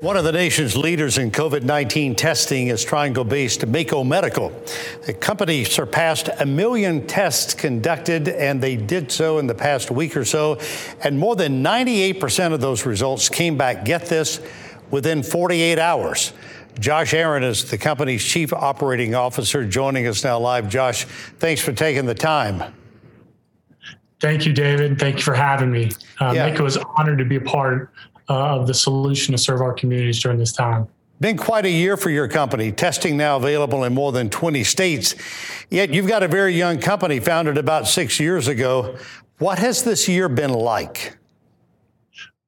One of the nation's leaders in COVID 19 testing is Triangle based Mako Medical. The company surpassed a million tests conducted, and they did so in the past week or so. And more than 98% of those results came back, get this, within 48 hours. Josh Aaron is the company's chief operating officer, joining us now live. Josh, thanks for taking the time. Thank you, David. Thank you for having me. Uh, yeah. Mako is honored to be a part uh, of the solution to serve our communities during this time. Been quite a year for your company, testing now available in more than 20 states. Yet you've got a very young company founded about six years ago. What has this year been like?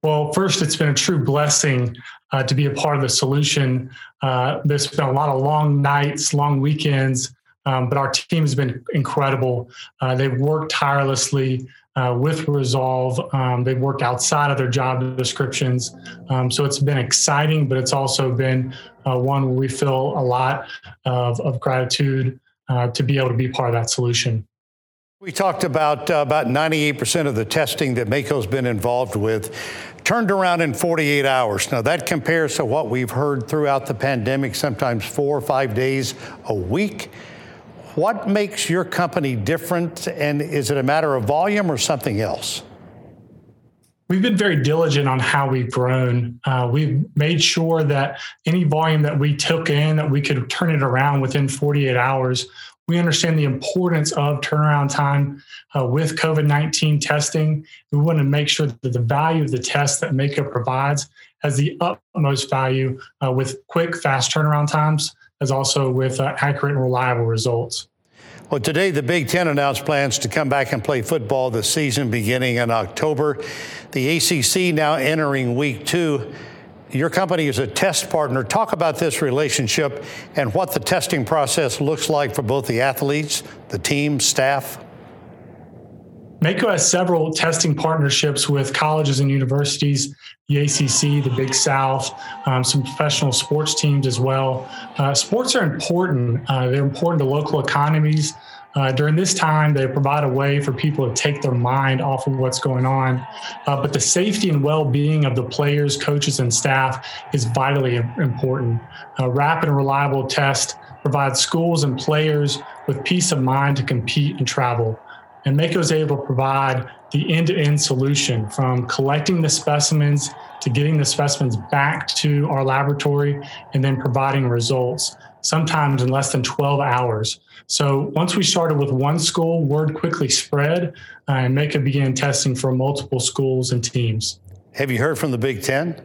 Well, first, it's been a true blessing uh, to be a part of the solution. Uh, there's been a lot of long nights, long weekends, um, but our team has been incredible. Uh, they've worked tirelessly uh, with Resolve. Um, they've worked outside of their job descriptions. Um, so it's been exciting, but it's also been uh, one where we feel a lot of, of gratitude uh, to be able to be part of that solution. We talked about uh, about 98% of the testing that Mako's been involved with turned around in 48 hours. Now, that compares to what we've heard throughout the pandemic, sometimes four or five days a week. What makes your company different? And is it a matter of volume or something else? We've been very diligent on how we've grown. Uh, we've made sure that any volume that we took in, that we could turn it around within 48 hours. We understand the importance of turnaround time uh, with COVID 19 testing. We want to make sure that the value of the test that Mako provides has the utmost value uh, with quick, fast turnaround times as also with uh, accurate and reliable results. Well, today the Big Ten announced plans to come back and play football this season beginning in October. The ACC now entering week two. Your company is a test partner. Talk about this relationship and what the testing process looks like for both the athletes, the team, staff. Mako has several testing partnerships with colleges and universities, the ACC, the Big South, um, some professional sports teams as well. Uh, sports are important. Uh, they're important to local economies. Uh, during this time, they provide a way for people to take their mind off of what's going on. Uh, but the safety and well being of the players, coaches, and staff is vitally important. A rapid and reliable test provides schools and players with peace of mind to compete and travel. And Mako is able to provide the end to end solution from collecting the specimens to getting the specimens back to our laboratory and then providing results, sometimes in less than 12 hours. So once we started with one school, word quickly spread uh, and Mako began testing for multiple schools and teams. Have you heard from the Big Ten?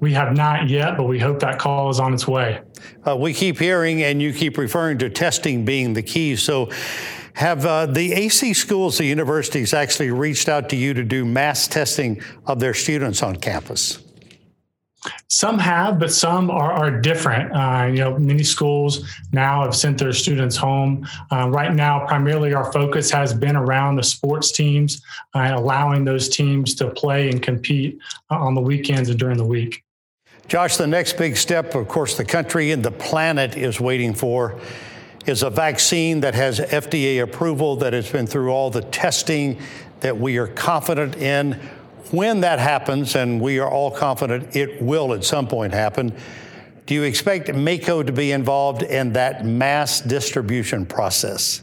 We have not yet, but we hope that call is on its way. Uh, we keep hearing, and you keep referring to testing being the key. So, have uh, the AC schools, the universities, actually reached out to you to do mass testing of their students on campus? Some have, but some are, are different. Uh, you know, many schools now have sent their students home. Uh, right now, primarily our focus has been around the sports teams, uh, allowing those teams to play and compete uh, on the weekends and during the week. Josh, the next big step, of course, the country and the planet is waiting for is a vaccine that has FDA approval, that has been through all the testing, that we are confident in. When that happens, and we are all confident it will at some point happen, do you expect Mako to be involved in that mass distribution process?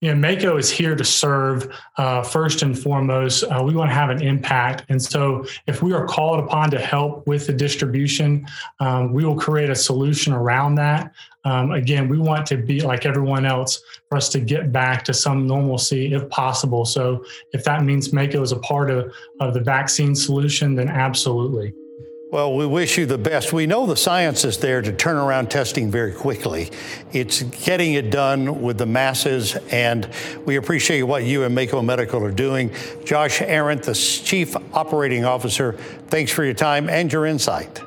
You know, Mako is here to serve uh, first and foremost. Uh, we want to have an impact. And so, if we are called upon to help with the distribution, um, we will create a solution around that. Um, again, we want to be like everyone else for us to get back to some normalcy if possible. So, if that means Mako is a part of, of the vaccine solution, then absolutely. Well, we wish you the best. We know the science is there to turn around testing very quickly. It's getting it done with the masses, and we appreciate what you and Mako Medical are doing. Josh Arendt, the Chief Operating Officer, thanks for your time and your insight.